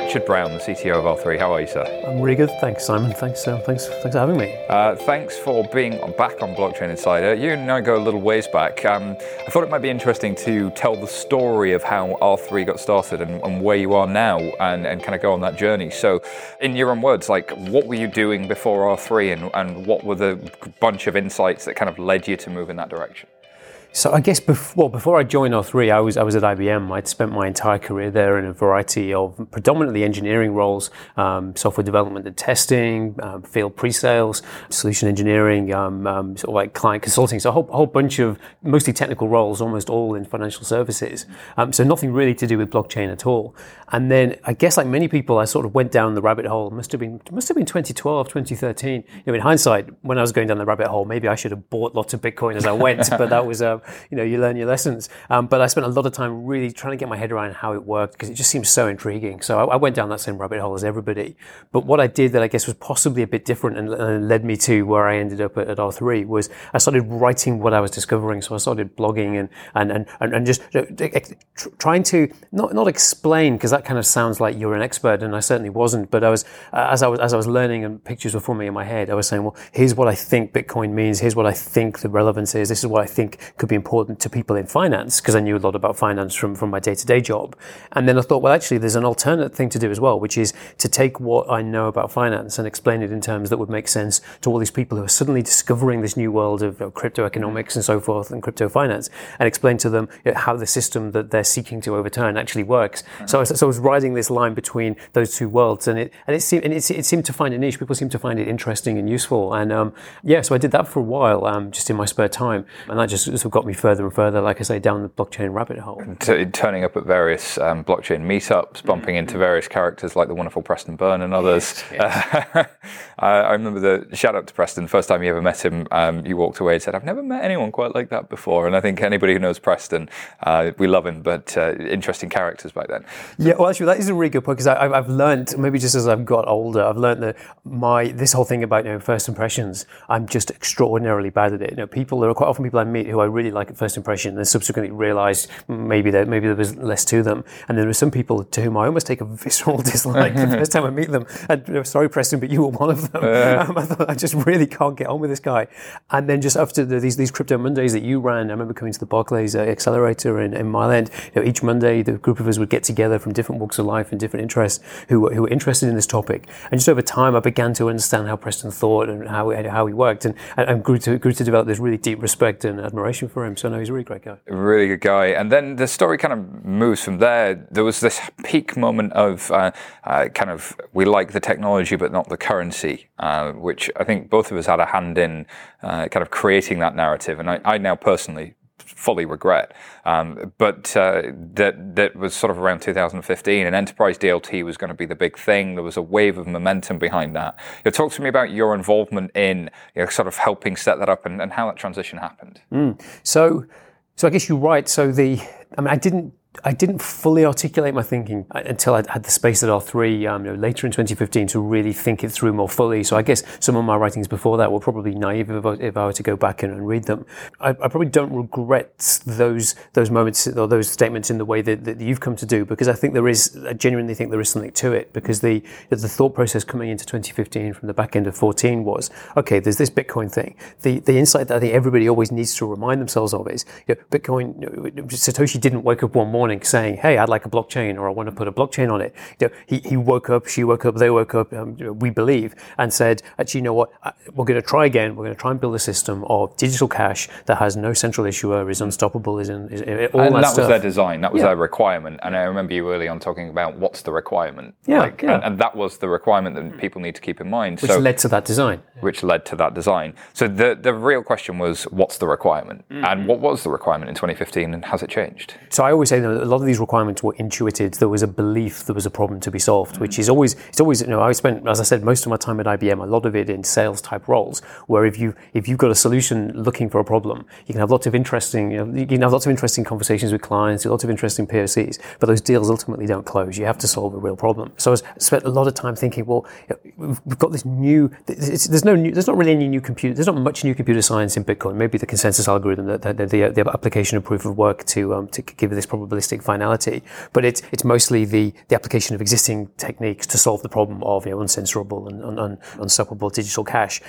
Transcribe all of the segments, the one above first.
Richard Brown, the CTO of R3. How are you, sir? I'm really good. Thanks, Simon. Thanks, uh, thanks, thanks for having me. Uh, thanks for being back on Blockchain Insider. You and I go a little ways back. Um, I thought it might be interesting to tell the story of how R3 got started and, and where you are now, and, and, kind of go on that journey. So, in your own words, like what were you doing before R3, and, and what were the bunch of insights that kind of led you to move in that direction? So I guess before, well, before I joined R3, I was I was at IBM. I'd spent my entire career there in a variety of predominantly engineering roles, um, software development and testing, um, field pre-sales, solution engineering, um, um, sort of like client consulting. So a whole, whole, bunch of mostly technical roles, almost all in financial services. Um, so nothing really to do with blockchain at all. And then I guess like many people, I sort of went down the rabbit hole. Must have been must have been 2012, 2013. You know, in hindsight, when I was going down the rabbit hole, maybe I should have bought lots of Bitcoin as I went, but that was a you know, you learn your lessons. Um, but I spent a lot of time really trying to get my head around how it worked because it just seems so intriguing. So I, I, went down that same rabbit hole as everybody. But what I did that I guess was possibly a bit different and, and led me to where I ended up at, at, R3 was I started writing what I was discovering. So I started blogging and and and and, and just trying to not not explain because that kind of sounds like you're an expert, and I certainly wasn't. But I was uh, as I was as I was learning and pictures were forming in my head, I was saying, well, here's what I think Bitcoin means. Here's what I think the relevance is. This is what I think could be important to people in finance because I knew a lot about finance from, from my day to day job. And then I thought, well, actually, there's an alternate thing to do as well, which is to take what I know about finance and explain it in terms that would make sense to all these people who are suddenly discovering this new world of, of crypto economics and so forth and crypto finance and explain to them you know, how the system that they're seeking to overturn actually works. So, I was, so I was riding this line between those two worlds and it, and it seemed, and it, it seemed to find a niche. People seemed to find it interesting and useful. And um, yeah, so I did that for a while um, just in my spare time. And that just sort of got me further and further, like I say, down the blockchain rabbit hole. T- turning up at various um, blockchain meetups, bumping into mm-hmm. various characters like the wonderful Preston Byrne and others. Yes, yes. I remember the shout out to Preston. First time you ever met him, um, you walked away and said, "I've never met anyone quite like that before." And I think anybody who knows Preston, uh, we love him, but uh, interesting characters back then. Yeah, well, actually, that is a really good point because I've learned maybe just as I've got older, I've learned that my this whole thing about you know first impressions, I'm just extraordinarily bad at it. You know, people there are quite often people I meet who I really like at first impression, and subsequently realised maybe that maybe there was less to them. And there are some people to whom I almost take a visceral dislike the first time I meet them. And sorry, Preston, but you were one of them. Uh. Um, I thought I just really can't get on with this guy. And then just after the, these these crypto Mondays that you ran, I remember coming to the Barclays uh, Accelerator in, in Mile End. You know, each Monday, the group of us would get together from different walks of life and different interests who were, who were interested in this topic. And just over time, I began to understand how Preston thought and how how he worked, and, and grew to grew to develop this really deep respect and admiration for him. So no, he's a really great guy. Really good guy. And then the story kind of moves from there. There was this peak moment of uh, uh, kind of we like the technology but not the currency, uh, which I think both of us had a hand in uh, kind of creating that narrative. And I, I now personally fully regret. Um, but uh, that that was sort of around 2015, and enterprise DLT was going to be the big thing. There was a wave of momentum behind that. You know, talk to me about your involvement in you know, sort of helping set that up and, and how that transition happened. Mm. So, so I guess you're right. So the, I mean, I didn't I didn't fully articulate my thinking until I had the space at R3 um, you know, later in 2015 to really think it through more fully. So I guess some of my writings before that were probably naive if I, if I were to go back and, and read them. I, I, probably don't regret those those moments or those statements in the way that, that, you've come to do because I think there is, I genuinely think there is something to it because the the thought process coming into 2015 from the back end of 14 was, okay, there's this Bitcoin thing. The the insight that I think everybody always needs to remind themselves of is, you know, Bitcoin, you know, Satoshi didn't wake up one morning morning saying, "Hey, I'd like a blockchain, or I want to put a blockchain on it." You know, he, he woke up, she woke up, they woke up, um, we believe, and said, "Actually, you know what? We're going to try again. We're going to try and build a system of digital cash that has no central issuer, is unstoppable, is, in, is, all and that, that was their design. That was yeah. their requirement. And I remember you early on talking about what's the requirement. Yeah, like, yeah. And, and, that was the requirement that people need to keep in mind. Which so, led to that design. Which led to that design. So the the real question was, what's the requirement? Mm-hmm. And what was the requirement in 2015, and has it changed? So I always say that a lot of these requirements were intuited. There was a belief there was a problem to be solved, which is always it's always you know I spent as I said most of my time at IBM, a lot of it in sales type roles, where if you if you've got a solution looking for a problem, you can have lots of interesting you, know, you can have lots of interesting conversations with clients, lots of interesting POCs, but those deals ultimately don't close. You have to solve a real problem. So I spent a lot of time thinking, well, we've got this new. there's no new, there's not really any new computer. There's not much new computer science in Bitcoin. Maybe the consensus algorithm, the the, the, the application of proof of work to um, to give this probabilistic finality, but it's it's mostly the the application of existing techniques to solve the problem of you know, uncensorable and un, un, unstoppable digital cash.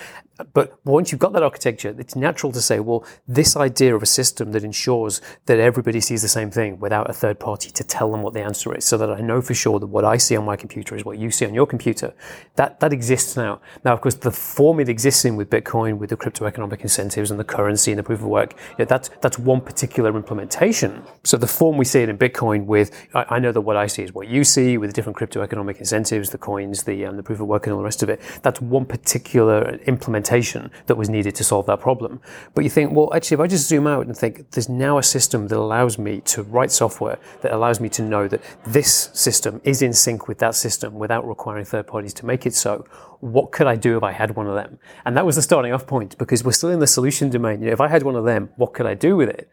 But once you've got that architecture, it's natural to say, well, this idea of a system that ensures that everybody sees the same thing without a third party to tell them what the answer is, so that I know for sure that what I see on my computer is what you see on your computer, that, that exists now. Now, of course, the form it exists in with Bitcoin, with the crypto economic incentives and the currency and the proof of work, you know, that's, that's one particular implementation. So the form we see it in Bitcoin with, I, I know that what I see is what you see with the different crypto economic incentives, the coins, the, um, the proof of work and all the rest of it. That's one particular implementation that was needed to solve that problem. But you think, well, actually, if I just zoom out and think, there's now a system that allows me to write software that allows me to know that this system is in sync with that system without requiring third parties to make it so. What could I do if I had one of them? And that was the starting off point because we're still in the solution domain. You know, if I had one of them, what could I do with it?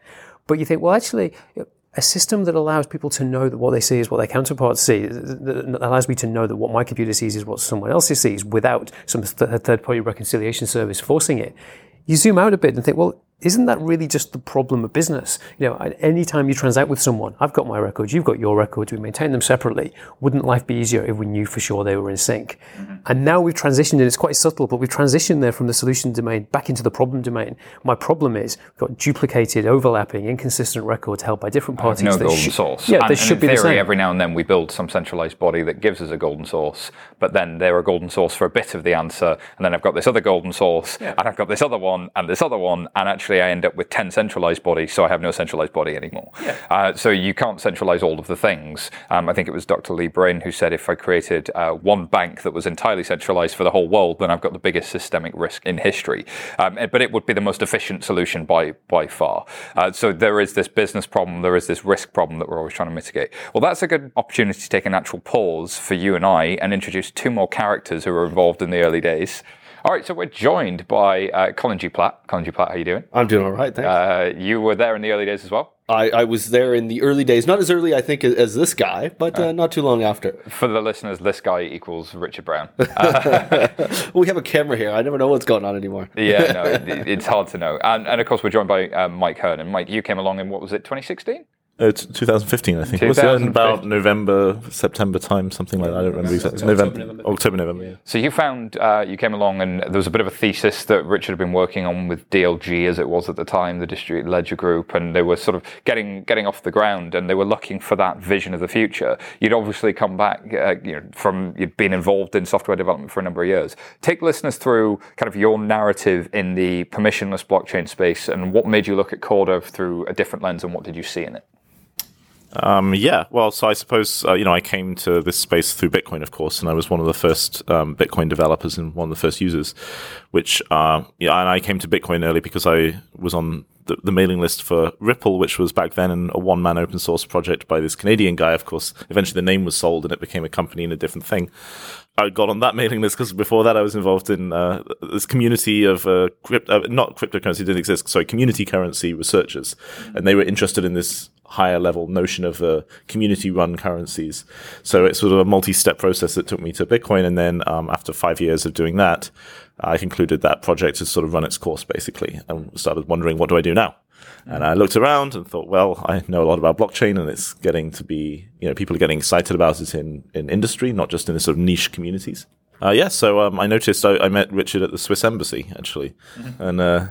But you think, well, actually, a system that allows people to know that what they see is what their counterparts see, that allows me to know that what my computer sees is what someone else sees without some th- third party reconciliation service forcing it. You zoom out a bit and think, well, isn't that really just the problem of business? You know, anytime you transact with someone, I've got my records, you've got your records, we maintain them separately. Wouldn't life be easier if we knew for sure they were in sync? Mm-hmm. And now we've transitioned, and it's quite subtle, but we've transitioned there from the solution domain back into the problem domain. My problem is we've got duplicated, overlapping, inconsistent records held by different parties. No golden sh- source. Yeah, and, they should in be theory, the same. Every now and then we build some centralized body that gives us a golden source, but then they're a golden source for a bit of the answer, and then I've got this other golden source, yeah. and I've got this other one, and this other one, and actually I end up with 10 centralized bodies, so I have no centralized body anymore. Yeah. Uh, so you can't centralize all of the things. Um, I think it was Dr. Lee Braine who said if I created uh, one bank that was entirely centralized for the whole world, then I've got the biggest systemic risk in history. Um, but it would be the most efficient solution by by far. Uh, so there is this business problem, there is this risk problem that we're always trying to mitigate. Well, that's a good opportunity to take a natural pause for you and I and introduce two more characters who were involved in the early days. All right, so we're joined by uh, Colin G. Platt. Colin G. Platt, how are you doing? I'm doing all right, thanks. Uh, you were there in the early days as well? I, I, was there in the early days, not as early, I think, as this guy, but uh, not too long after. For the listeners, this guy equals Richard Brown. we have a camera here. I never know what's going on anymore. yeah, no, it, it's hard to know. And, and, of course, we're joined by uh, Mike Hearn. And Mike, you came along in, what was it, 2016? It's 2015, I think. 2015. It was in about November, September time, something like that. I don't remember exactly. November, November, October, November. Yeah. So you found uh, you came along, and there was a bit of a thesis that Richard had been working on with DLG, as it was at the time, the Distributed Ledger Group, and they were sort of getting getting off the ground, and they were looking for that vision of the future. You'd obviously come back, uh, you know, from you'd been involved in software development for a number of years. Take listeners through kind of your narrative in the permissionless blockchain space, and what made you look at Corda through a different lens, and what did you see in it? Um, yeah, well, so I suppose uh, you know I came to this space through Bitcoin, of course, and I was one of the first um, Bitcoin developers and one of the first users. Which, uh, yeah, and I came to Bitcoin early because I was on the, the mailing list for Ripple, which was back then a one-man open source project by this Canadian guy. Of course, eventually the name was sold and it became a company and a different thing. I got on that mailing list because before that I was involved in uh, this community of uh, uh, not cryptocurrency didn't exist. Sorry, community currency researchers, and they were interested in this higher level notion of the community run currencies. So it's sort of a multi step process that took me to Bitcoin. And then um, after five years of doing that, I concluded that project has sort of run its course basically and started wondering, what do I do now? And I looked around and thought, well, I know a lot about blockchain and it's getting to be, you know, people are getting excited about it in, in industry, not just in the sort of niche communities. Uh, yeah, so um, I noticed I, I, met Richard at the Swiss Embassy actually, mm-hmm. and uh,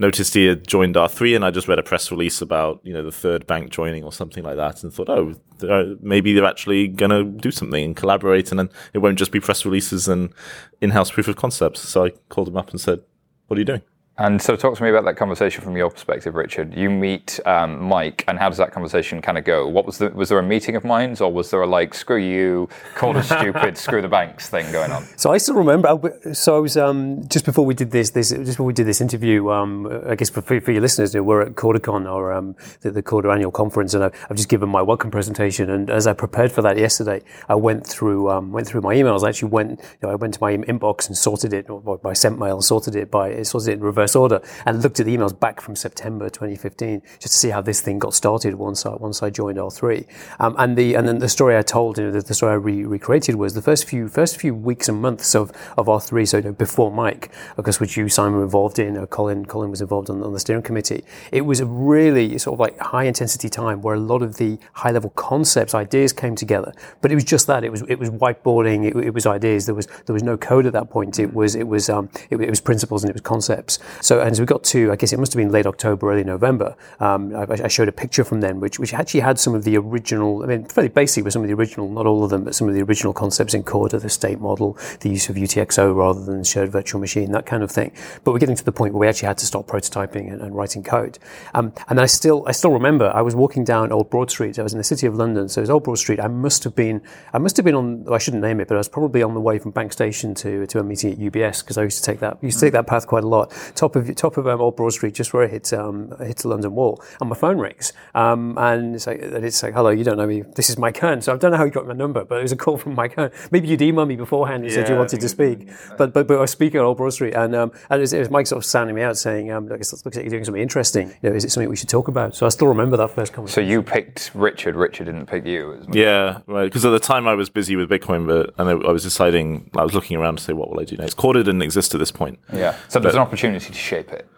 noticed he had joined R3, and I just read a press release about you know the third bank joining or something like that, and thought, oh, they're, uh, maybe they're actually going to do something and collaborate, and then it won't just be press releases and in-house proof of concepts. So I called him up and said, "What are you doing?" And so, talk to me about that conversation from your perspective, Richard. You meet um, Mike, and how does that conversation kind of go? What was the was there a meeting of minds, or was there a like "screw you, call us stupid, screw the banks" thing going on? So I still remember. So I was um, just before we did this, this just before we did this interview. Um, I guess for, for your listeners, we're at CordaCon or um, the, the Corda annual conference, and I've, I've, just given my welcome presentation. And as I prepared for that yesterday, I went through um, went through my emails. I actually went, you know, I went to my inbox and sorted it, or by sent mail, sorted it by sorted it in reverse express order and looked at the emails back from September 2015 just to see how this thing got started once I, once I joined R3. Um, and the and then the story I told, you know, the, the story I re- recreated was the first few first few weeks and months of, of R3, so you know, before Mike, because which you Simon were involved in, uh, Colin Colin was involved on, on the steering committee. It was a really sort of like high intensity time where a lot of the high level concepts, ideas came together. But it was just that it was it was whiteboarding, it, it was ideas. There was there was no code at that point. It was it was um, it, it was principles and it was concepts. So and as we got to, I guess it must have been late October, early November. Um, I, I showed a picture from then, which which actually had some of the original. I mean, fairly basic with some of the original, not all of them, but some of the original concepts in Corda, the state model, the use of UTXO rather than shared virtual machine, that kind of thing. But we're getting to the point where we actually had to stop prototyping and, and writing code. Um, and I still I still remember I was walking down Old Broad Street. I was in the city of London, so it was Old Broad Street. I must have been I must have been on. Well, I shouldn't name it, but I was probably on the way from Bank Station to to a meeting at UBS because I used to take that used to take that path quite a lot. Top of top of um, Old Broad Street, just where it hits um, hits the London Wall, and my phone rings, um, and it's like and it's like, hello, you don't know me. This is Mike Hearn. So I don't know how you got my number, but it was a call from Mike Hearn. Maybe you'd emailed me beforehand and said you wanted to speak, but but but I was speaking at Old Broad Street, and um, and it was, it was Mike sort of sounding me out, saying, um, "Look, it looks like you're doing something interesting. You know, is it something we should talk about?" So I still remember that first conversation. So you picked Richard. Richard didn't pick you. It was- Yeah, right. Because at the time I was busy with Bitcoin, but and I, I was deciding, I was looking around to say, what will I do next? Corda didn't exist at this point. Yeah. So there's an opportunity to shape it.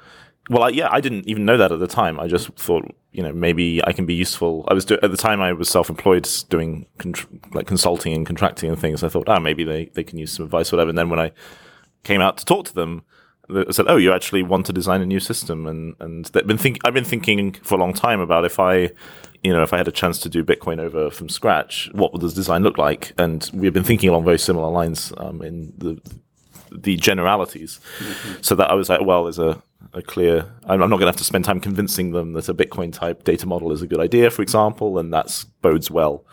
Well, I, yeah, I didn't even know that at the time. I just thought, you know, maybe I can be useful. I was do- at the time I was self-employed, doing contr like consulting and contracting and things. I thought, ah, maybe they, they can use some advice, or whatever. And then when I came out to talk to them, they said, "Oh, you actually want to design a new system?" And and they've been think I've been thinking for a long time about if I, you know, if I had a chance to do Bitcoin over from scratch, what would this design look like? And we've been thinking along very similar lines um, in the the generalities. So that I was like, well, there's a, a clear. I'm, I'm not going to have to spend time convincing them that a Bitcoin type data model is a good idea, for example, and that bodes well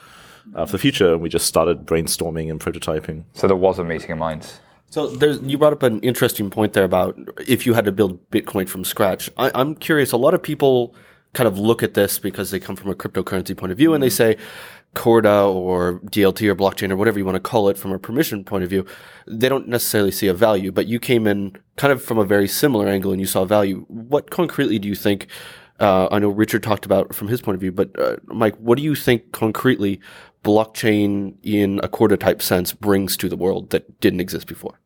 uh, for the future. And we just started brainstorming and prototyping. So there was a meeting of minds. So there's, you brought up an interesting point there about if you had to build Bitcoin from scratch. I, I'm curious. A lot of people kind of look at this because they come from a cryptocurrency point of view and they say Corda or DLT or blockchain or whatever you want to call it from a permission point of view. They don't necessarily see a value, but you came in kind of from a very similar angle and you saw value. What concretely do you think? Uh, I know Richard talked about from his point of view, but uh, Mike, what do you think concretely blockchain in a Corda type sense brings to the world that didn't exist before?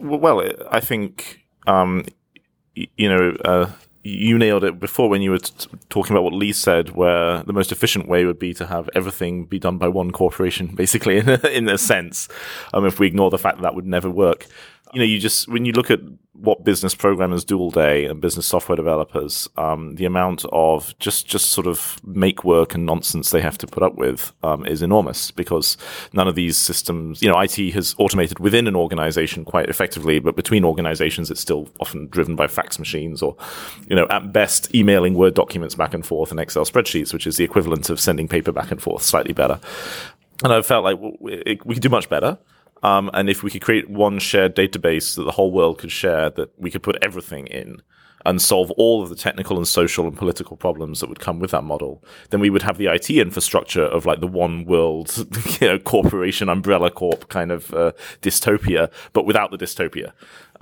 Well, I think um, you know uh, you nailed it before when you were t- talking about what Lee said, where the most efficient way would be to have everything be done by one corporation, basically, in a, in a sense. Um, if we ignore the fact that that would never work, you know, you just when you look at what business programmers do all day and business software developers, um, the amount of just just sort of make work and nonsense they have to put up with um, is enormous because none of these systems, you know, IT has automated within an organization quite effectively, but between organizations, it's still often driven by fax machines or, you know, at best emailing Word documents back and forth and Excel spreadsheets, which is the equivalent of sending paper back and forth, slightly better. And I felt like well, we we could do much better. Um, and if we could create one shared database that the whole world could share, that we could put everything in and solve all of the technical and social and political problems that would come with that model, then we would have the IT infrastructure of like the one world, you know, corporation umbrella corp kind of uh, dystopia, but without the dystopia.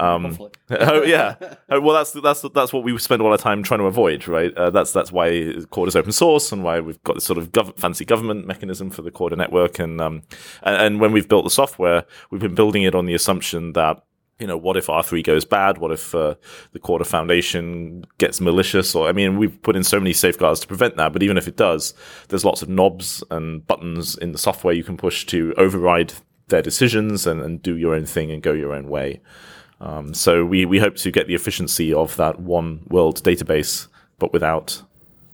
Um, oh yeah. Oh, well, that's that's that's what we spend all our time trying to avoid, right? Uh, that's that's why Corda is open source and why we've got this sort of gov- fancy government mechanism for the Corda network. And, um, and and when we've built the software, we've been building it on the assumption that you know, what if R3 goes bad? What if uh, the Corda Foundation gets malicious? Or, I mean, we've put in so many safeguards to prevent that. But even if it does, there's lots of knobs and buttons in the software you can push to override their decisions and, and do your own thing and go your own way. Um, so we, we hope to get the efficiency of that one world database, but without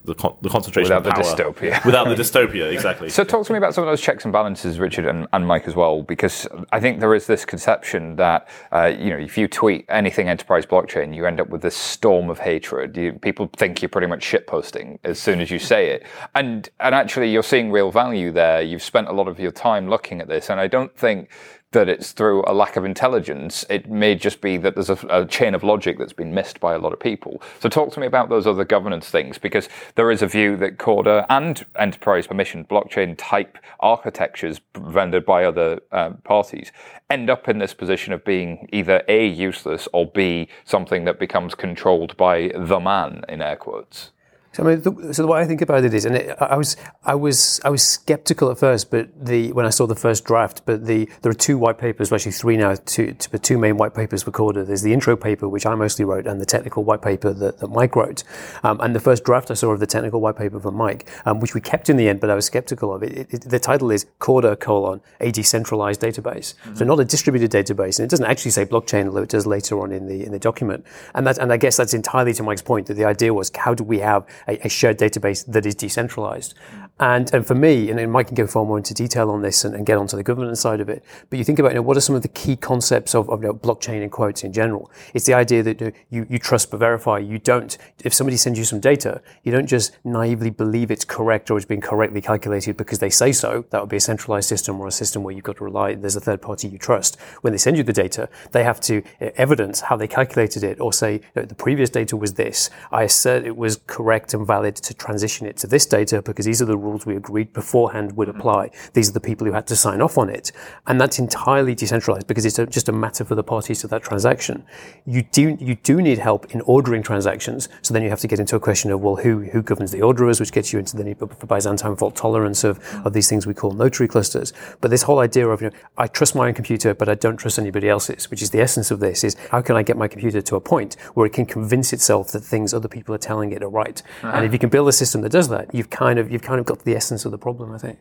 the, con- the concentration Without of the dystopia. without the dystopia, exactly. So talk to me about some of those checks and balances, Richard and, and Mike as well, because I think there is this conception that uh, you know if you tweet anything enterprise blockchain, you end up with this storm of hatred. You, people think you're pretty much shitposting as soon as you say it, and and actually you're seeing real value there. You've spent a lot of your time looking at this, and I don't think that it's through a lack of intelligence. It may just be that there's a, a, chain of logic that's been missed by a lot of people. So talk to me about those other governance things, because there is a view that Corda and enterprise permission blockchain type architectures rendered by other uh, parties end up in this position of being either A, useless, or B, something that becomes controlled by the man, in air quotes. So, I mean, the, so the way I think about it is, and it, I was, I was, I was skeptical at first, but the when I saw the first draft, but the there are two white papers, well, actually three now, two, two, two main white papers for Corda. There's the intro paper, which I mostly wrote, and the technical white paper that, that Mike wrote. Um, and the first draft I saw of the technical white paper from Mike, um, which we kept in the end, but I was skeptical of it. it, it the title is Corda colon a decentralized database, mm-hmm. so not a distributed database, and it doesn't actually say blockchain, although it does later on in the in the document. And that, and I guess that's entirely to Mike's point that the idea was how do we have a, a shared database that is decentralized. And, and for me, and Mike can go far more into detail on this and, and, get onto the governance side of it, but you think about you know, what are some of the key concepts of, of you know, blockchain and quotes in general? It's the idea that you, you, trust but verify. You don't, if somebody sends you some data, you don't just naively believe it's correct or it's been correctly calculated because they say so. That would be a centralized system or a system where you've got to rely, there's a third party you trust. When they send you the data, they have to uh, evidence how they calculated it or say, the previous data was this. I assert it was correct and valid to transition it to this data because these are the rules we agreed beforehand would apply. These are the people who had to sign off on it. And that's entirely decentralized because it's a, just a matter for the parties to that transaction. You do, you do need help in ordering transactions. So then you have to get into a question of, well, who, who governs the orderers, which gets you into the need for Byzantine fault tolerance of, of these things we call notary clusters. But this whole idea of, you know, I trust my own computer, but I don't trust anybody else's, which is the essence of this, is how can I get my computer to a point where it can convince itself that things other people are telling it are right? Uh-huh. And if you can build a system that does that, you've kind of, you've kind of got the essence of the problem, I think.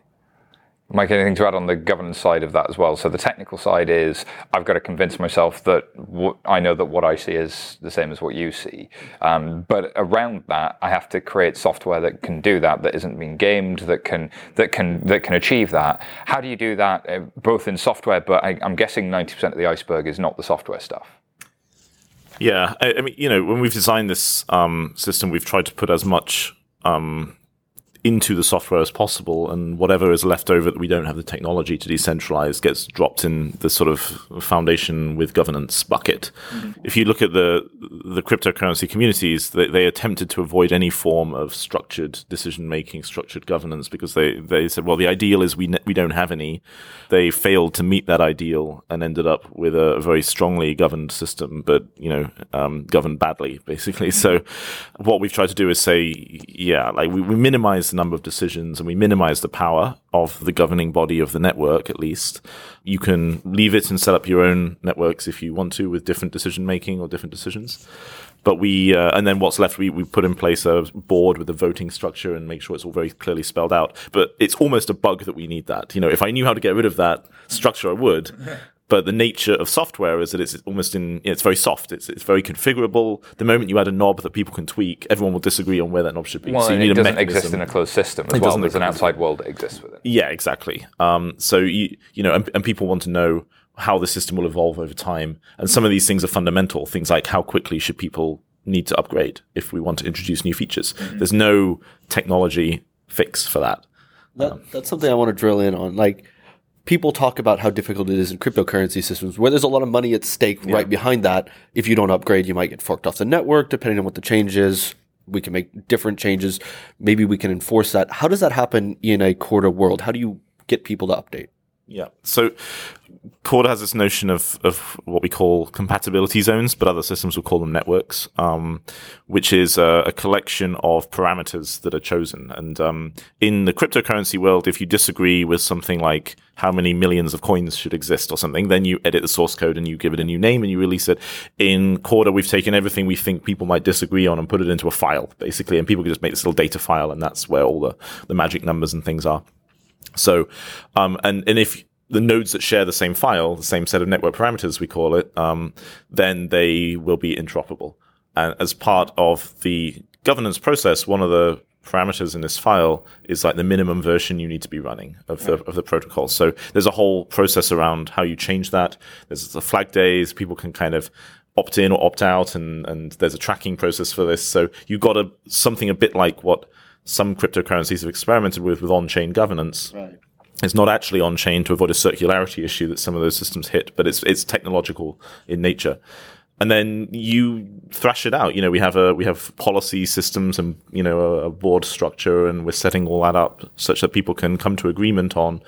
Mike, anything to add on the governance side of that as well? So the technical side is I've got to convince myself that what, I know that what I see is the same as what you see. Um, but around that, I have to create software that can do that, that isn't being gamed, that can that can that can achieve that. How do you do that, uh, both in software? But I, am guessing 90% of the iceberg is not the software stuff. Yeah, I, I mean, you know, when we've designed this um, system, we've tried to put as much um, into the software as possible, and whatever is left over that we don't have the technology to decentralize gets dropped in the sort of foundation with governance bucket. Mm-hmm. If you look at the the cryptocurrency communities, they, they attempted to avoid any form of structured decision making, structured governance, because they they said, well, the ideal is we ne- we don't have any. They failed to meet that ideal and ended up with a very strongly governed system, but you know, um, governed badly, basically. So, what we've tried to do is say, yeah, like we, we minimize number of decisions and we minimize the power of the governing body of the network, at least. You can leave it and set up your own networks if you want to with different decision making or different decisions. But we, uh, and then what's left, we, we put in place a board with a voting structure and make sure it's all very clearly spelled out. But it's almost a bug that we need that. You know, if I knew how to get rid of that structure, I would. But the nature of software is that it's almost in, it's very soft. It's, it's very configurable. The moment you add a knob that people can tweak, everyone will disagree on where that knob should be. Well, so you need it doesn't exist in a closed system as it well. There's an outside world that exists with it. Yeah, exactly. Um, so you, you know, and, and people want to know how the system will evolve over time. And some of these things are fundamental. Things like how quickly should people need to upgrade if we want to introduce new features. Mm-hmm. There's no technology fix for that. that um, that's something I want to drill in on. Like, people talk about how difficult it is in cryptocurrency systems where there's a lot of money at stake yeah. right behind that. If you don't upgrade, you might get forked off the network, depending on what the change is. We can make different changes. Maybe we can enforce that. How does that happen in a Corda world? How do you get people to update? Yeah. So Corda has this notion of, of what we call compatibility zones, but other systems will call them networks, um, which is a, a, collection of parameters that are chosen. And um, in the cryptocurrency world, if you disagree with something like how many millions of coins should exist or something, then you edit the source code and you give it a new name and you release it. In Corda, we've taken everything we think people might disagree on and put it into a file, basically, and people can just make this little data file, and that's where all the, the magic numbers and things are. So, um, and, and if the nodes that share the same file, the same set of network parameters, we call it, um, then they will be interoperable. And as part of the governance process, one of the parameters in this file is like the minimum version you need to be running of the of the protocol. So there's a whole process around how you change that. There's the flag days. People can kind of opt in or opt out, and and there's a tracking process for this. So you've got a something a bit like what some cryptocurrencies have experimented with with on-chain governance. Right. It's not actually on chain to avoid a circularity issue that some of those systems hit, but it's it's technological in nature. And then you thrash it out. You know, we have a we have policy systems and you know a, a board structure, and we're setting all that up such that people can come to agreement on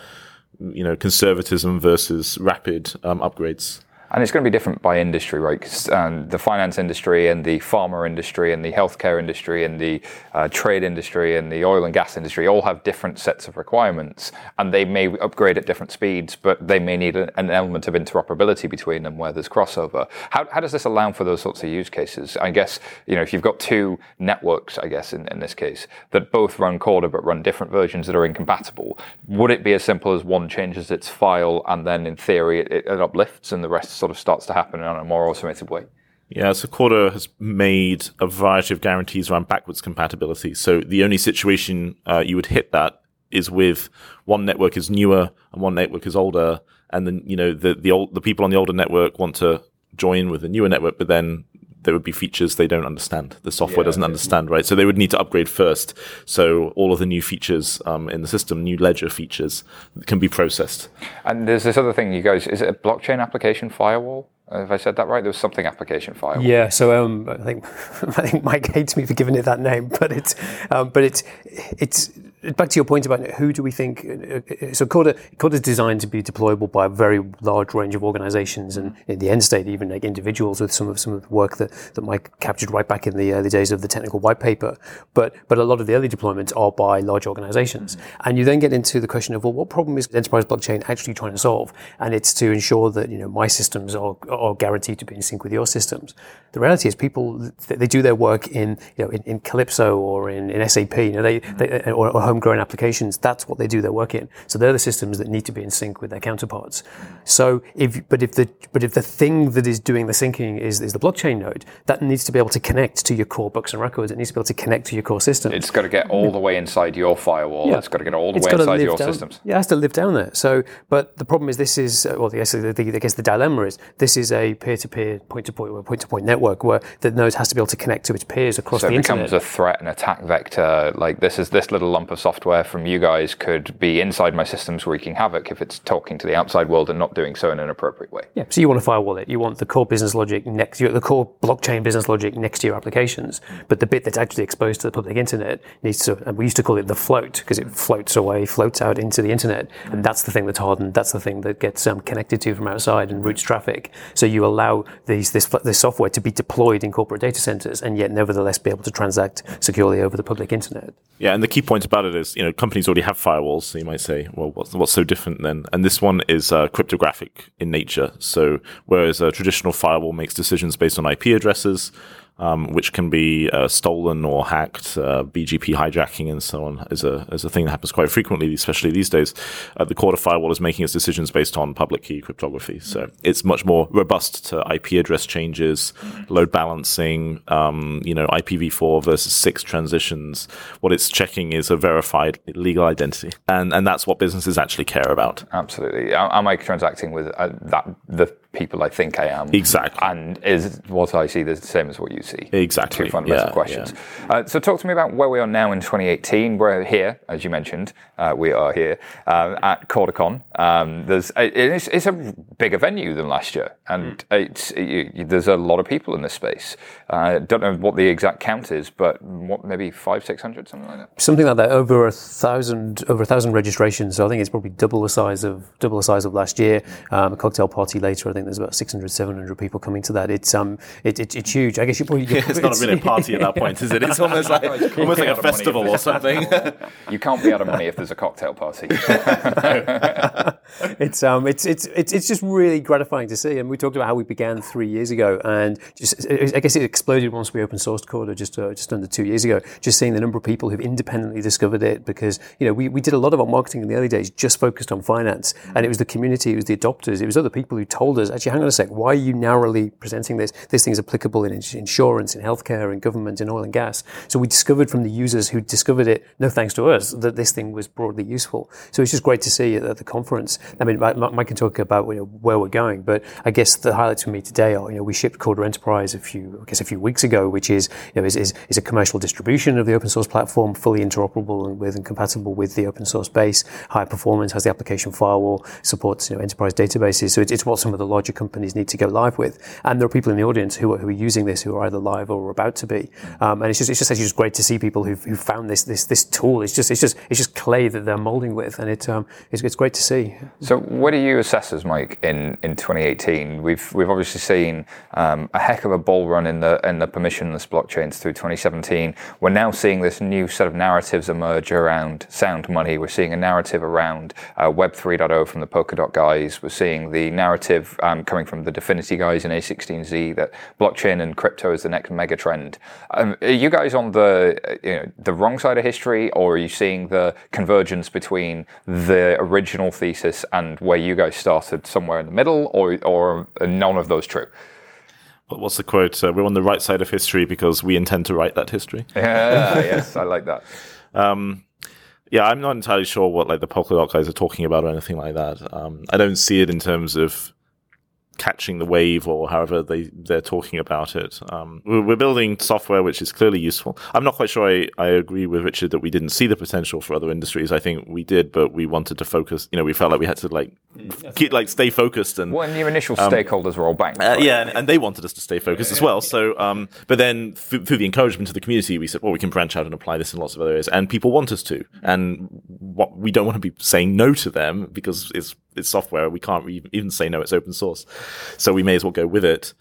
you know conservatism versus rapid um, upgrades. And it's going to be different by industry, right? um, the finance industry and the pharma industry and the healthcare industry and the uh, trade industry and the oil and gas industry all have different sets of requirements, and they may upgrade at different speeds, but they may need an element of interoperability between them where there's crossover. How, how does this allow for those sorts of use cases? I guess you know if you've got two networks, I guess in, in this case that both run Corda but run different versions that are incompatible, would it be as simple as one changes its file and then in theory it, it uplifts and the rest sort of starts to happen in a more automated way? Yeah, so Corda has made a variety of guarantees around backwards compatibility. So the only situation uh, you would hit that is with one network is newer and one network is older, and then you know the the old the people on the older network want to join with the newer network, but then there would be features they don't understand. The software doesn't understand, right? So they would need to upgrade first. So all of the new features um, in the system, new ledger features, can be processed. And there's this other thing, you guys, is it a blockchain application firewall? Have I said that right? There was something application firewall. Yeah, so um, I think I think Mike hates me for giving it that name, but it's um, but it's it's back to your point about who do we think. uh, uh So Corda Corda is designed to be deployable by a very large range of organisations, and mm-hmm. in the end state, even like individuals with some of some of the work that, that Mike captured right back in the uh, early days of the technical white paper. But but a lot of the early deployments are by large organisations, mm-hmm. and you then get into the question of well, what problem is enterprise blockchain actually trying to solve? And it's to ensure that you know my systems are are guaranteed to be in sync with your systems. The reality is, people they do their work in you know in, in Calypso or in, in SAP, you know, they, they or, or homegrown applications. That's what they do their work in. So they're the systems that need to be in sync with their counterparts. So if but if the but if the thing that is doing the syncing is is the blockchain node, that needs to be able to connect to your core books and records. It needs to be able to connect to your core system. It's got to get all the way inside your firewall. Yeah. It's got to get all the It's way inside your down- systems. Yeah, it has to live down there. So, but the problem is, this is well, yes, the, the, I guess the dilemma is this is a peer-to-peer, point-to-point, or point-to-point network where the node has to be able to connect to its peers across So the it becomes internet. a threat and attack vector. Like this is this little lump of software from you guys could be inside my systems wreaking havoc if it's talking to the outside world and not doing so in an appropriate way. Yeah, so you want to firewall it. You want the core business logic next, you the core blockchain business logic next to your applications. But the bit that's actually exposed to the public internet needs to, and we used to call it the float because it floats away, floats out into the internet, and that's the thing that's hardened. That's the thing that gets um, connected to from outside and routes traffic. So you allow these this this software to be deployed in corporate data centers, and yet nevertheless be able to transact securely over the public internet. Yeah, and the key point about it is, you know, companies already have firewalls. So you might say, well, what's, what's so different then? And this one is uh, cryptographic in nature. So whereas a traditional firewall makes decisions based on IP addresses, um, which can be uh, stolen or hacked, uh, BGP hijacking, and so on, is a is a thing that happens quite frequently, especially these days. Uh, the Corda firewall is making its decisions based on public key cryptography, so it's much more robust to IP address changes, load balancing, um, you know, IPv4 versus six transitions. What it's checking is a verified legal identity, and and that's what businesses actually care about. Absolutely. Am I transacting with uh, that the people I think I am? Exactly. And is what I see the same as what you see? Exactly. Two fundamental Yeah, questions. Uh, so talk to me about where we are now in 2018. We're here, as you mentioned. Uh, we are here uh, at CordaCon. Um, there's it- it's, it's a bigger venue than last year, and it's you, you- there's a lot of people in this space. I don't know what the exact count is, but what maybe five, six hundred, something like that. something like that over a thousand over a thousand registrations so i think it's probably double the size of double the size of last year um, a cocktail party later i think there's about 600 700 people coming to that it's um it, it, it's huge i guess you probably It's not really a party at that point, is it? It's almost like almost like a festival or something. You can't be out of money if there's a cocktail party. it's um it's it's it's it's just really gratifying to see and we talked about how we began three years ago and just i guess it exploded once we open sourced Corda just uh, just under two years ago just seeing the number of people who've independently discovered it because you know we, we did a lot of our marketing in the early days just focused on finance and it was the community it was the adopters it was other people who told us actually, hang on a sec, why are you narrowly presenting this? This thing is applicable in insurance, in healthcare, in government, in oil and gas. So we discovered from the users who discovered it, no thanks to us, that this thing was broadly useful. So it's just great to see at the conference. I mean, Mike can talk about you know, where we're going, but I guess the highlights for me today are, you know, we shipped Corda Enterprise a few, I guess, a few weeks ago, which is, you know, is, is, is a commercial distribution of the open source platform, fully interoperable and with and compatible with the open source base, high performance, has the application firewall, supports you know, enterprise databases. So it's, it's what some of the larger companies need to go live with. And there are people in the audience who are, who are using this who are either live or about to be. Um, and it's just, it's just actually just great to see people who've, who found this, this, this tool. It's just, it's just, it's just clay that they're molding with. And it, um, it's, it's great to see. So what do you assess as, Mike, in, in 2018? We've, we've obviously seen um, a heck of a bull run in the, in the permissionless blockchains through 2017. We're now seeing this new set of narratives emerge around sound money. We're seeing a narrative around uh, Web 3.0 from the Polkadot guys. We're seeing the narrative um, coming from the Dfinity guys in A16Z that blockchain and crypto is the next mega trend. Um, are you guys on the you know, the wrong side of history, or are you seeing the convergence between the original thesis and where you guys started somewhere in the middle, or or none of those true? what's the quote? Uh, we're on the right side of history because we intend to write that history. Yeah, yes, I like that. Um, yeah, I'm not entirely sure what like the Polkadot guys are talking about or anything like that. Um, I don't see it in terms of catching the wave or however they, they're talking about it. Um, we're building software which is clearly useful. I'm not quite sure I, I agree with Richard that we didn't see the potential for other industries. I think we did, but we wanted to focus, you know, we felt like we had to like keep, like stay focused and when your initial um, stakeholders were all banks. Uh. Yeah, and, and, they wanted us to stay focused as well. So, um, but then th- through the encouragement of the community, we said, well, we can branch out and apply this in lots of other areas and people want us to. And what we don't want to be saying no to them because it's it's software. We can't even say no. It's open source, so we may as well go with it.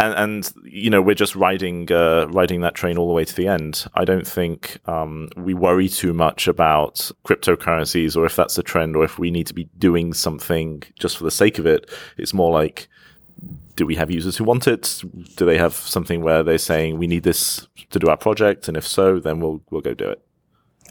And, and you know we're just riding uh, riding that train all the way to the end. I don't think um, we worry too much about cryptocurrencies or if that's a trend or if we need to be doing something just for the sake of it. It's more like do we have users who want it? Do they have something where they're saying we need this to do our project? And if so, then we'll we'll go do it.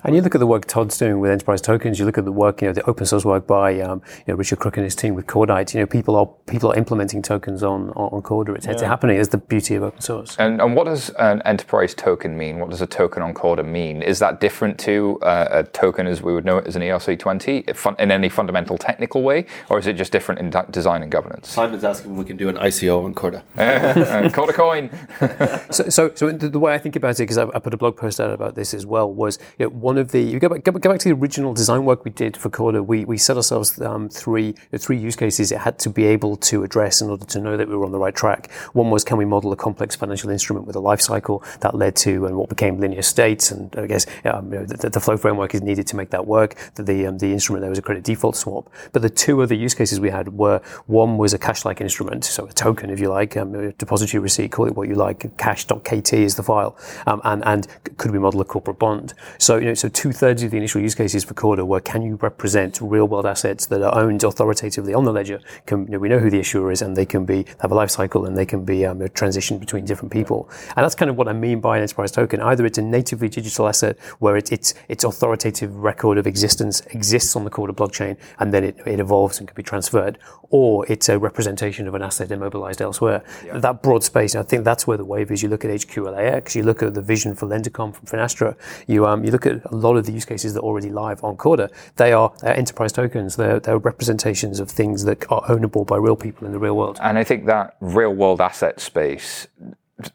And you look at the work Todd's doing with enterprise tokens. You look at the work, you know, the open source work by um, you know, Richard Crook and his team with Cordite. You know, people are people are implementing tokens on on Corda. It's, yeah. it's happening. It's the beauty of open source. And, and what does an enterprise token mean? What does a token on Corda mean? Is that different to uh, a token as we would know it as an ERC20 in any fundamental technical way, or is it just different in design and governance? Simon's asking if we can do an ICO on Corda. uh, Corda coin. so, so, so the, the, way I think about it, because I, I, put a blog post out about this as well, was you know, one of the go back, go back to the original design work we did for Corda. We, we set ourselves um, three three use cases it had to be able to address in order to know that we were on the right track. One was can we model a complex financial instrument with a life cycle that led to and what became linear states, and I guess um, you know, the, the, flow framework is needed to make that work. The the, um, the instrument there was a credit default swap. But the two other use cases we had were one was a cash-like instrument, so a token if you like, um, a depository receipt, call it what you like. Cash.kt is the file, um, and and could we model a corporate bond? So you know so two thirds of the initial use cases for Corda were can you represent real world assets that are owned authoritatively on the ledger? Can, you know, we know who the issuer is and they can be, have a life cycle and they can be um, transitioned between different people. And that's kind of what I mean by an enterprise token. Either it's a natively digital asset where it, it's, its authoritative record of existence exists on the Corda blockchain and then it, it evolves and can be transferred, or it's a representation of an asset immobilized elsewhere. Yeah. That broad space, I think that's where the wave is. You look at HQLAX, you look at the vision for LenderComm from Finastra, you, um, you look at a lot of the use cases that are already live on Corda. They are enterprise tokens, they're, they're representations of things that are ownable by real people in the real world. And I think that real world asset space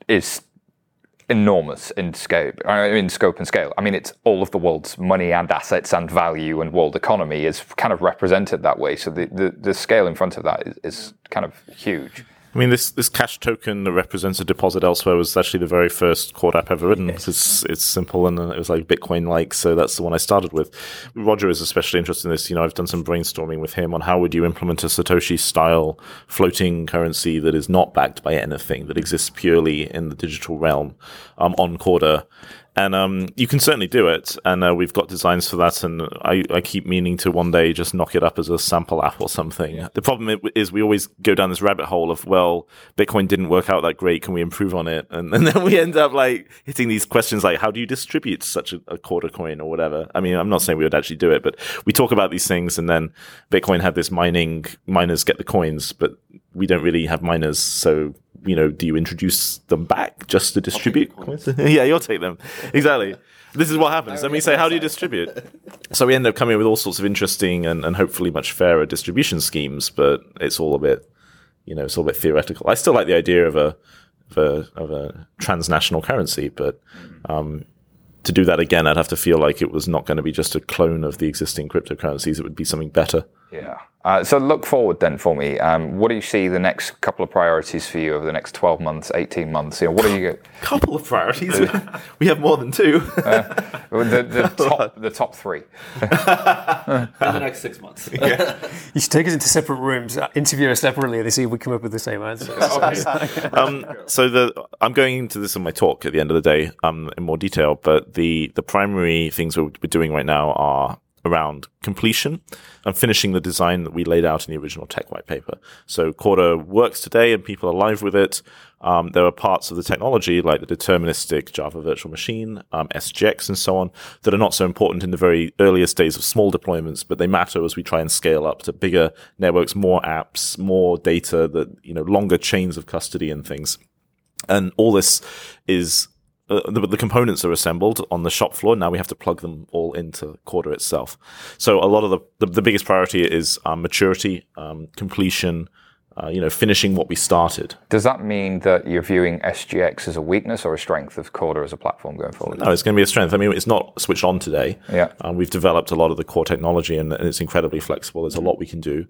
is enormous in scope, in scope and scale. I mean, it's all of the world's money and assets and value and world economy is kind of represented that way. So the, the, the scale in front of that is, is kind of huge. I mean, this, this cash token that represents a deposit elsewhere was actually the very first Corda app ever written. Yes. It's it's simple and it was like Bitcoin like, so that's the one I started with. Roger is especially interested in this. You know, I've done some brainstorming with him on how would you implement a Satoshi style floating currency that is not backed by anything that exists purely in the digital realm um, on Corda and um, you can certainly do it. And uh, we've got designs for that. And I, I, keep meaning to one day just knock it up as a sample app or something. Yeah. The problem is we always go down this rabbit hole of, well, Bitcoin didn't work out that great. Can we improve on it? And, and then we end up like hitting these questions like, how do you distribute such a, a Corda coin or whatever? I mean, I'm not saying we would actually do it, but we talk about these things. And then Bitcoin had this mining, miners get the coins, but we don't really have miners, so you know, do you introduce them back just to distribute? yeah, you'll take them. Exactly. This is what happens. Then we say, how do you distribute? so we end up coming with all sorts of interesting and, and hopefully much fairer distribution schemes, but it's all a bit, you know, it's all a bit theoretical. I still like the idea of a of a, of a transnational currency, but um, to do that again, I'd have to feel like it was not going to be just a clone of the existing cryptocurrencies. It would be something better. Yeah. Uh, so look forward then for me. Um, what do you see the next couple of priorities for you over the next 12 months, 18 months? You know, what are you? couple of priorities. we have more than two. uh, the, the top, the top three. In the next six months. Yeah. You should take us into separate rooms, uh, interview us separately, and see if we come up with the same answer. um, so the I'm going into this in my talk at the end of the day um, in more detail, but the the primary things we're, we're doing right now are around completion and finishing the design that we laid out in the original tech white paper. So Corda works today and people are live with it. Um, there are parts of the technology like the deterministic Java virtual machine, um, SGX and so on that are not so important in the very earliest days of small deployments, but they matter as we try and scale up to bigger networks, more apps, more data that, you know, longer chains of custody and things. And all this is uh, the, the, components are assembled on the shop floor. Now we have to plug them all into Corda itself. So a lot of the, the, the biggest priority is um, maturity, um, completion, uh, you know, finishing what we started. Does that mean that you're viewing SGX as a weakness or a strength of Corda as a platform going forward? No, it's going to be a strength. I mean, it's not switched on today. Yeah. Um, we've developed a lot of the core technology and, and, it's incredibly flexible. There's a lot we can do.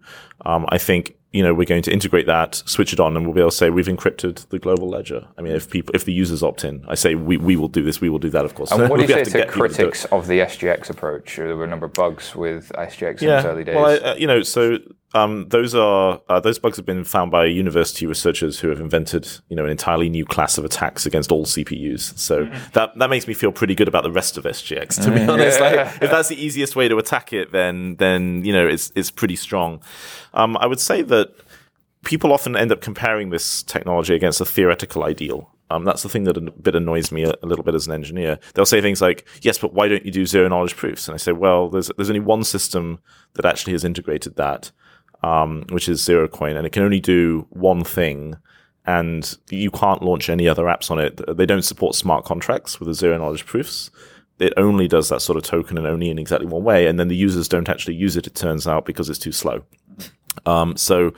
Um, I think you know, we're going to integrate that, switch it on, and we'll be able to say we've encrypted the global ledger. I mean, if people, if the users opt in, I say we, we will do this, we will do that, of course. And what do you say to, to critics to of the SGX approach? There were a number of bugs with SGX yeah. in its early days. Well, I, uh, you know, so um, those are uh, those bugs have been found by university researchers who have invented, you know, an entirely new class of attacks against all CPUs. So mm-hmm. that that makes me feel pretty good about the rest of SGX. To be mm-hmm. honest, like, if that's the easiest way to attack it, then then you know it's it's pretty strong. Um, I would say that people often end up comparing this technology against a theoretical ideal. Um, that's the thing that a bit annoys me a, a, little bit as an engineer. They'll say things like, "Yes, but why don't you do zero knowledge proofs?" And I say, "Well, there's there's only one system that actually has integrated that, um, which is Zerocoin, and it can only do one thing." And you can't launch any other apps on it. They don't support smart contracts with the zero knowledge proofs it only does that sort of token and only in exactly one way. And then the users don't actually use it, it turns out, because it's too slow. Um, so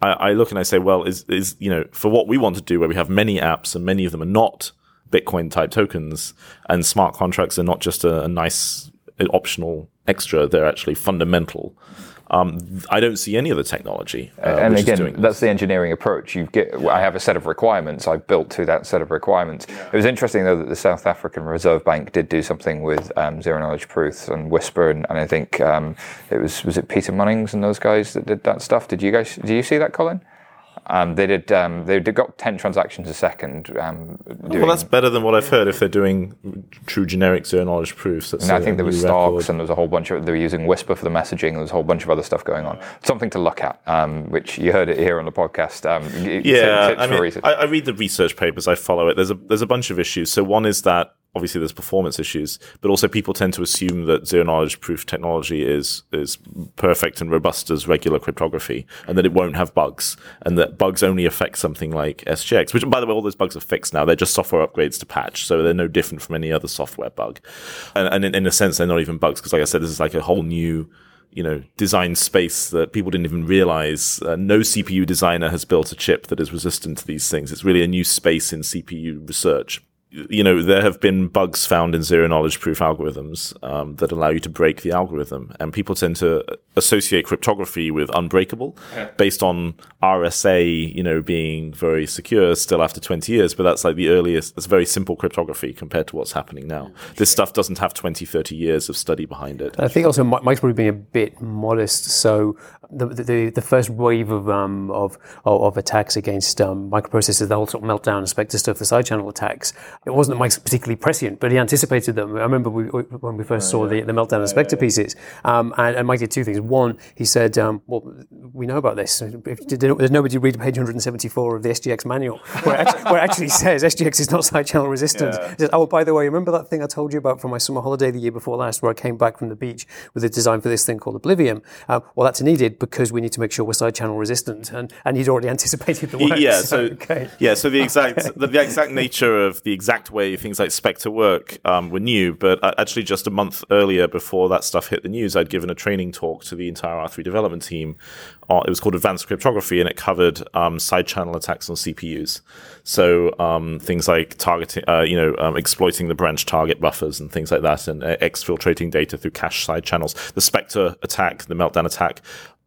I, I, look and I say, well, is, is, you know, for what we want to do where we have many apps and many of them are not Bitcoin type tokens and smart contracts are not just a, a nice optional extra, they're actually fundamental. Um, I don't see any other technology. Uh, and again, that's the engineering approach. You get. I have a set of requirements. I built to that set of requirements. Yeah. It was interesting though that the South African Reserve Bank did do something with um, zero knowledge proofs and Whisper, and, and I think um, it was was it Peter Munnings and those guys that did that stuff. Did you guys? Do you see that, Colin? Um, they did. Um, they did got ten transactions a second. Um, well, that's better than what I've heard. If they're doing true generic zero knowledge proofs, and I think there was stocks, and there was a whole bunch of. They were using Whisper for the messaging. There was a whole bunch of other stuff going on. Something to look at, um, which you heard it here on the podcast. Um, yeah, I, mean, I, I read the research papers. I follow it. There's a there's a bunch of issues. So one is that obviously there's performance issues, but also people tend to assume that zero knowledge proof technology is is perfect and robust as regular cryptography, and that it won't have bugs, and that bugs only affect something like SGX. Which, by the way, all those bugs are fixed now. They're just software upgrades to patch, so they're no different from any other software bug. And, and in, in a sense, they're not even bugs because, like I said, this is like a whole new you know, design space that people didn't even realize. Uh, no CPU designer has built a chip that is resistant to these things. It's really a new space in CPU research you know, there have been bugs found in zero knowledge proof algorithms um, that allow you to break the algorithm. And people tend to associate cryptography with unbreakable yeah. based on RSA, you know, being very secure still after 20 years. But that's like the earliest, it's very simple cryptography compared to what's happening now. This stuff doesn't have 20, 30 years of study behind it. I think also Mike's probably being a bit modest. So the, the, the first wave of, um, of, of attacks against um, microprocessors, the whole sort of meltdown and Spectre stuff, the side channel attacks, it wasn't Mike's particularly prescient, but he anticipated them. I remember we, when we first saw the, the meltdown and Spectre pieces, um, and, and, Mike did two things. One, he said, um, well, we know about this. If, there's nobody read page 174 of the SGX manual, where it actually, where it actually says SGX is not side channel resistant. Yeah. Says, oh, by the way, remember that thing I told you about from my summer holiday the year before last, where I came back from the beach with a design for this thing called Oblivion? Uh, well, that's needed because we need to make sure we're side channel resistant, and and he'd already anticipated the work. Yeah, so okay. yeah, so the exact the, the exact nature of the exact way things like Spectre work um, were new, but actually just a month earlier, before that stuff hit the news, I'd given a training talk to the entire R3 development team. Uh, it was called Advanced Cryptography, and it covered um, side channel attacks on CPUs. So um, things like targeting, uh, you know, um, exploiting the branch target buffers and things like that, and uh, exfiltrating data through cache side channels. The Spectre attack, the Meltdown attack,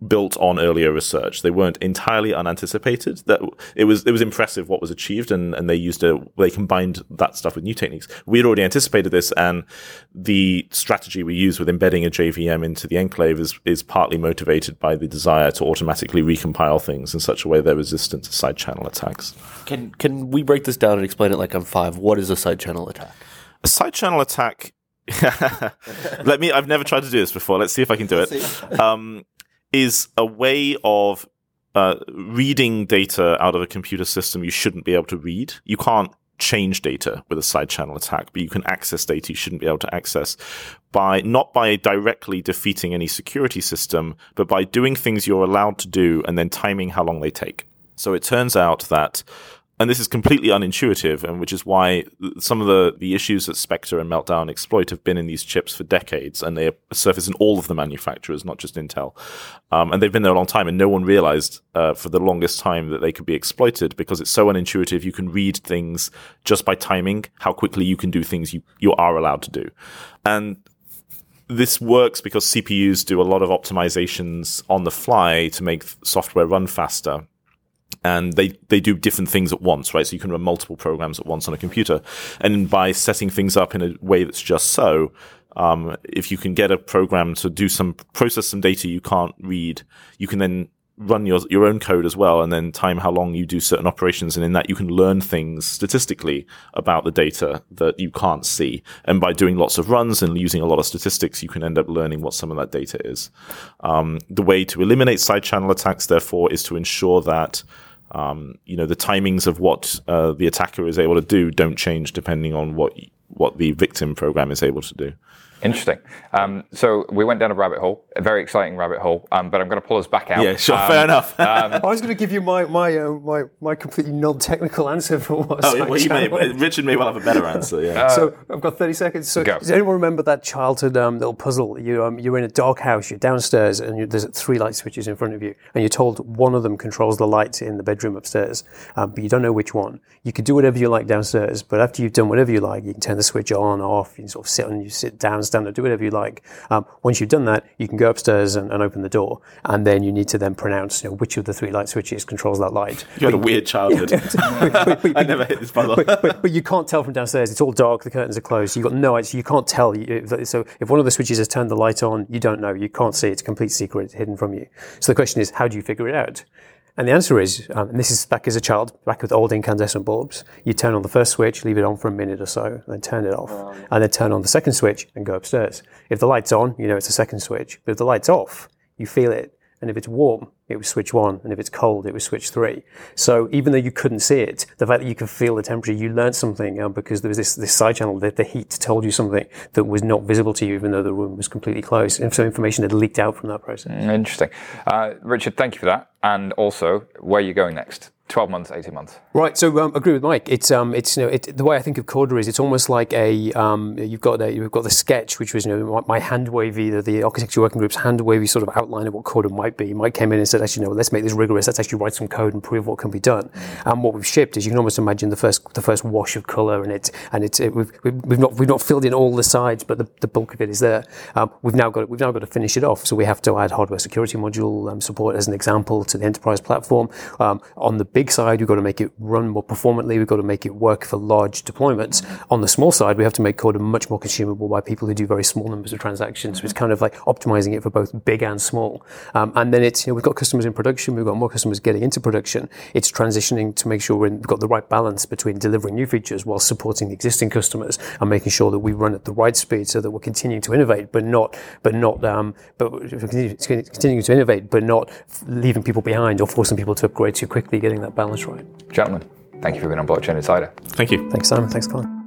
built on earlier research. They weren't entirely unanticipated. That it was it was impressive what was achieved, and, and they used a they combined that stuff with new techniques. We had already anticipated this, and the strategy we use with embedding a JVM into the enclave is is partly motivated by the desire to automatically recompile things in such a way they're resistant to side channel attacks. Can can we break this down and explain it like I'm five? What is a side channel attack? A side channel attack. Let me. I've never tried to do this before. Let's see if I can do it. Um, is a way of uh, reading data out of a computer system you shouldn't be able to read. You can't change data with a side channel attack, but you can access data you shouldn't be able to access by not by directly defeating any security system, but by doing things you're allowed to do and then timing how long they take. So it turns out that and this is completely unintuitive, and which is why some of the, the issues that Spectre and Meltdown exploit have been in these chips for decades, and they surface in all of the manufacturers, not just Intel. Um, and they've been there a long time, and no one realized uh, for the longest time that they could be exploited because it's so unintuitive. You can read things just by timing how quickly you can do things you, you are allowed to do. And this works because CPUs do a lot of optimizations on the fly to make software run faster and they, they do different things at once, right? So you can run multiple programs at once on a computer. And by setting things up in a way that's just so, um, if you can get a program to do some, process some data you can't read, you can then run your, your own code as well and then time how long you do certain operations. And in that, you can learn things statistically about the data that you can't see. And by doing lots of runs and using a lot of statistics, you can end up learning what some of that data is. Um, the way to eliminate side channel attacks, therefore, is to ensure that um, you know the timings of what uh, the attacker is able to do don't change depending on what what the victim program is able to do. Interesting. Um, so we went down a rabbit hole, a very exciting rabbit hole, um, but I'm going to pull us back out. Yeah, sure, Um, fair enough. I was going to give you my my uh, my, my completely non-technical answer for what. oh, well, you may. Richard may well have a better answer. Yeah. so I've got 30 seconds. So Go. does anyone remember that childhood um, little puzzle? You, um, you're in a dark house, you're downstairs, and you, there's three light switches in front of you, and you're told one of them controls the lights in the bedroom upstairs, um, but you don't know which one. You could do whatever you like downstairs, but after you've done whatever you like, you can turn the switch on, or off, you can sort of sit on, you sit down, stand up, do whatever you like. Um, once you've done that, you can go upstairs and, and open the door, and then you need to then pronounce you know, which of the three light switches controls that light. you had a weird childhood. I never hit this puzzle. but, but, but you can't tell from downstairs. It's all dark. The curtains are closed. You've got no idea. You can't tell. So if one of the switches has turned the light on, you don't know. You can't see. It's a complete secret. It's hidden from you. So the question is, how do you figure it out? And the answer is, um, and this is back as a child, back with old incandescent bulbs, you turn on the first switch, leave it on for a minute or so, then turn it off, and then turn on the second switch and go upstairs. If the light's on, you know it's the second switch. But if the light's off, you feel it. And if it's warm, it was switch one, and if it's cold, it was switch three. So even though you couldn't see it, the fact that you could feel the temperature, you learned something um, because there was this, this side channel that the heat told you something that was not visible to you, even though the room was completely closed. And so information had leaked out from that process. Interesting. Uh, Richard, thank you for that. And also, where are you going next? 12 months, 18 months? Right. So um, agree with Mike. It's um, it's you know, it, the way I think of Corda is it's almost like a um, you've got a, you've got the sketch, which was you know my, hand wavy, the, the architecture working group's hand wavy sort of outline of what Corda might be. Mike came in and said, actually, no, let's make this rigorous. Let's actually write some code and prove what can be done. And what we've shipped is you can almost imagine the first the first wash of color, and it and it's it, we've, we've we've not we've not filled in all the sides, but the, the bulk of it is there. Um, we've now got we've now got to finish it off. So we have to add hardware security module um, support as an example to the enterprise platform. Um, on the big side, we've got to make it run more performantly. We've got to make it work for large deployments. On the small side, we have to make Corda much more consumable by people who do very small numbers of transactions. So it's kind of like optimizing it for both big and small. Um, and then it's, you know, we've got customers in production. We've got more customers getting into production. It's transitioning to make sure we've got the right balance between delivering new features while supporting the existing customers and making sure that we run at the right speed so that we're continuing to innovate, but not, but not, um, but continuing to innovate, but not leaving people behind or forcing people to upgrade too quickly, getting that balance right. Gentlemen, thank you for being on Blockchain Insider. Thank you. Thanks, Simon. Thanks, Colin.